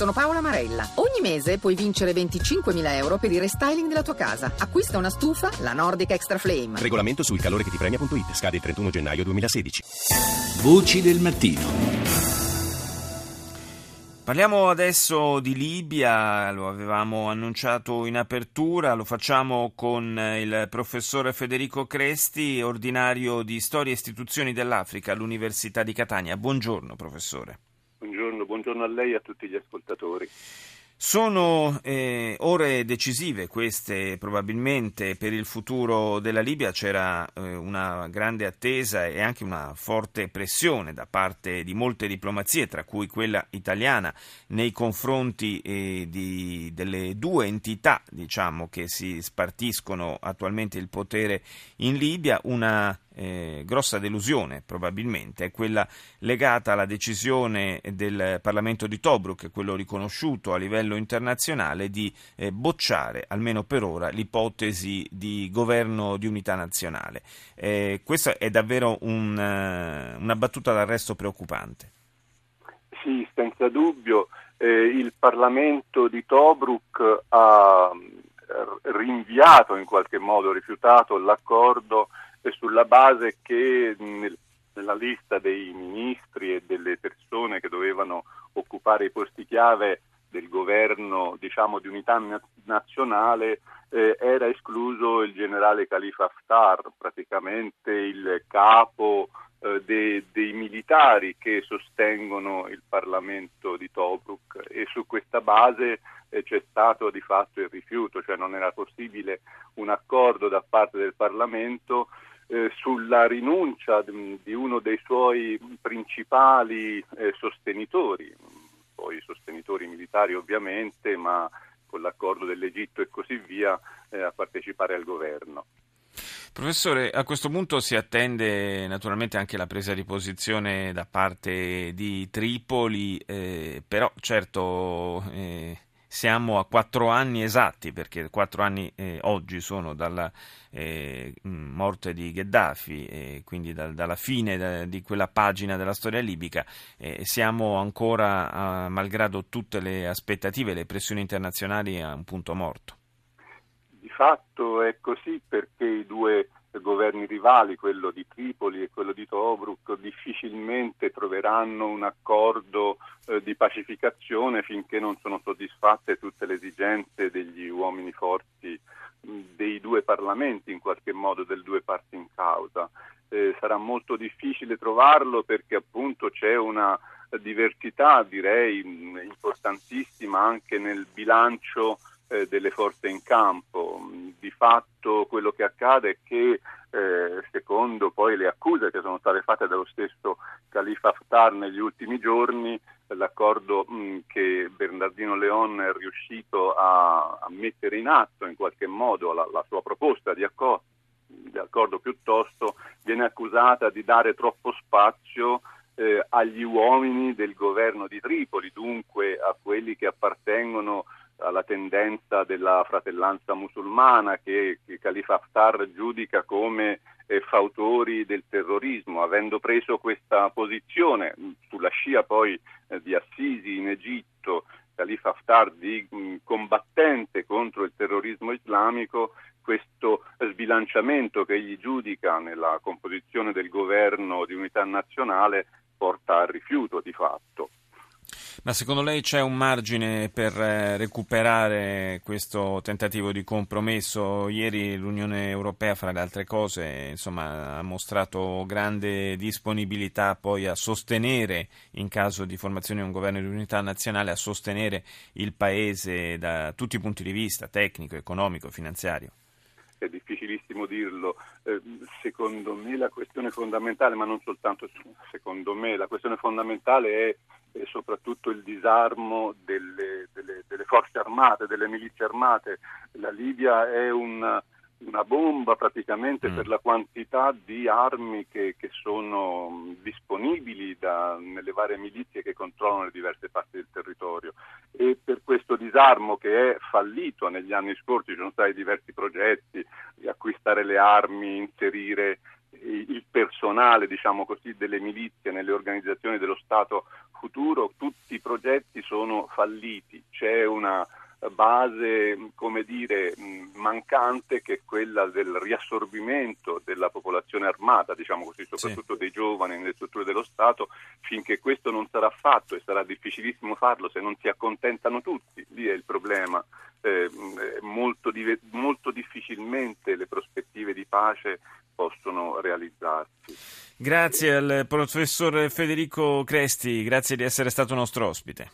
Sono Paola Marella. Ogni mese puoi vincere 25.000 euro per il restyling della tua casa. Acquista una stufa, la Nordic Extra Flame. Regolamento sul calore che ti premia.it. Scade il 31 gennaio 2016. Voci del mattino. Parliamo adesso di Libia, lo avevamo annunciato in apertura, lo facciamo con il professore Federico Cresti, ordinario di Storia e Istituzioni dell'Africa all'Università di Catania. Buongiorno professore. Buongiorno, a lei e a tutti gli ascoltatori. Sono eh, ore decisive queste probabilmente per il futuro della Libia, c'era eh, una grande attesa e anche una forte pressione da parte di molte diplomazie, tra cui quella italiana, nei confronti eh, di, delle due entità diciamo, che si spartiscono attualmente il potere in Libia, una eh, grossa delusione probabilmente è quella legata alla decisione del Parlamento di Tobruk, quello riconosciuto a livello internazionale, di eh, bocciare, almeno per ora, l'ipotesi di governo di unità nazionale. Eh, questa è davvero un, uh, una battuta d'arresto preoccupante. Sì, senza dubbio. Eh, il Parlamento di Tobruk ha eh, rinviato in qualche modo, rifiutato l'accordo sulla base che nel, nella lista dei ministri e delle persone che dovevano occupare i posti chiave del governo diciamo, di unità nazionale eh, era escluso il generale Khalifa Haftar, praticamente il capo eh, de, dei militari che sostengono il Parlamento di Tobruk. E su questa base eh, c'è stato di fatto il rifiuto, cioè non era possibile un accordo da parte del Parlamento eh, sulla rinuncia di uno dei suoi principali eh, sostenitori, poi sostenitori militari ovviamente, ma con l'accordo dell'Egitto e così via, eh, a partecipare al governo. Professore, a questo punto si attende naturalmente anche la presa di posizione da parte di Tripoli, eh, però certo eh, siamo a quattro anni esatti, perché quattro anni eh, oggi sono dalla eh, morte di Gheddafi, e quindi da, dalla fine da, di quella pagina della storia libica, eh, siamo ancora, malgrado tutte le aspettative e le pressioni internazionali, a un punto morto. Di fatto è così perché i due governi rivali, quello di Tripoli e quello di Tobruk, difficilmente troveranno un accordo eh, di pacificazione finché non sono soddisfatte tutte le esigenze degli uomini forti dei due parlamenti, in qualche modo, delle due parti in causa. Eh, sarà molto difficile trovarlo perché appunto c'è una diversità, direi, importantissima anche nel bilancio eh, delle forze in campo. Di fatto quello che accade è che eh, secondo poi le accuse che sono state fatte dallo stesso Khalifa Haftar negli ultimi giorni, l'accordo mh, che Bernardino Leon è riuscito a, a, mettere in atto in qualche modo la, la sua proposta di accordo, di accordo piuttosto viene accusata di dare troppo spazio eh, agli uomini del governo di Tripoli, dunque a quelli che appartengono alla tendenza della fratellanza musulmana che, che Khalifa Haftar giudica come eh, fautori del terrorismo, avendo preso questa posizione sulla scia poi eh, di Assisi in Egitto, Khalifa Haftar di mh, combattente contro il terrorismo islamico, questo sbilanciamento che egli giudica nella composizione del governo di unità nazionale porta al rifiuto di fatto. Ma secondo lei c'è un margine per eh, recuperare questo tentativo di compromesso? Ieri l'Unione Europea, fra le altre cose, insomma, ha mostrato grande disponibilità poi a sostenere, in caso di formazione di un governo di unità nazionale, a sostenere il Paese da tutti i punti di vista, tecnico, economico, finanziario è difficilissimo dirlo. Eh, secondo me la questione fondamentale, ma non soltanto secondo me, la questione fondamentale è e soprattutto il disarmo delle, delle, delle, forze armate, delle milizie armate. La Libia è un, una bomba praticamente mm. per la quantità di armi che, che sono disponibili da, nelle varie milizie che controllano le diverse parti del territorio e per questo disarmo che è fallito negli anni scorsi ci sono stati diversi progetti di acquistare le armi, inserire il personale, diciamo così, delle milizie nelle organizzazioni dello Stato futuro, tutti i progetti sono falliti. C'è una base, come dire, mancante che è quella del riassorbimento della popolazione armata, diciamo così, soprattutto sì. dei giovani nelle strutture dello Stato, finché questo non sarà fatto e sarà difficilissimo farlo se non si accontentano tutti, lì è il problema. Eh, molto, molto difficilmente le prospettive di pace possono realizzarsi. Grazie al professor Federico Cresti, grazie di essere stato nostro ospite.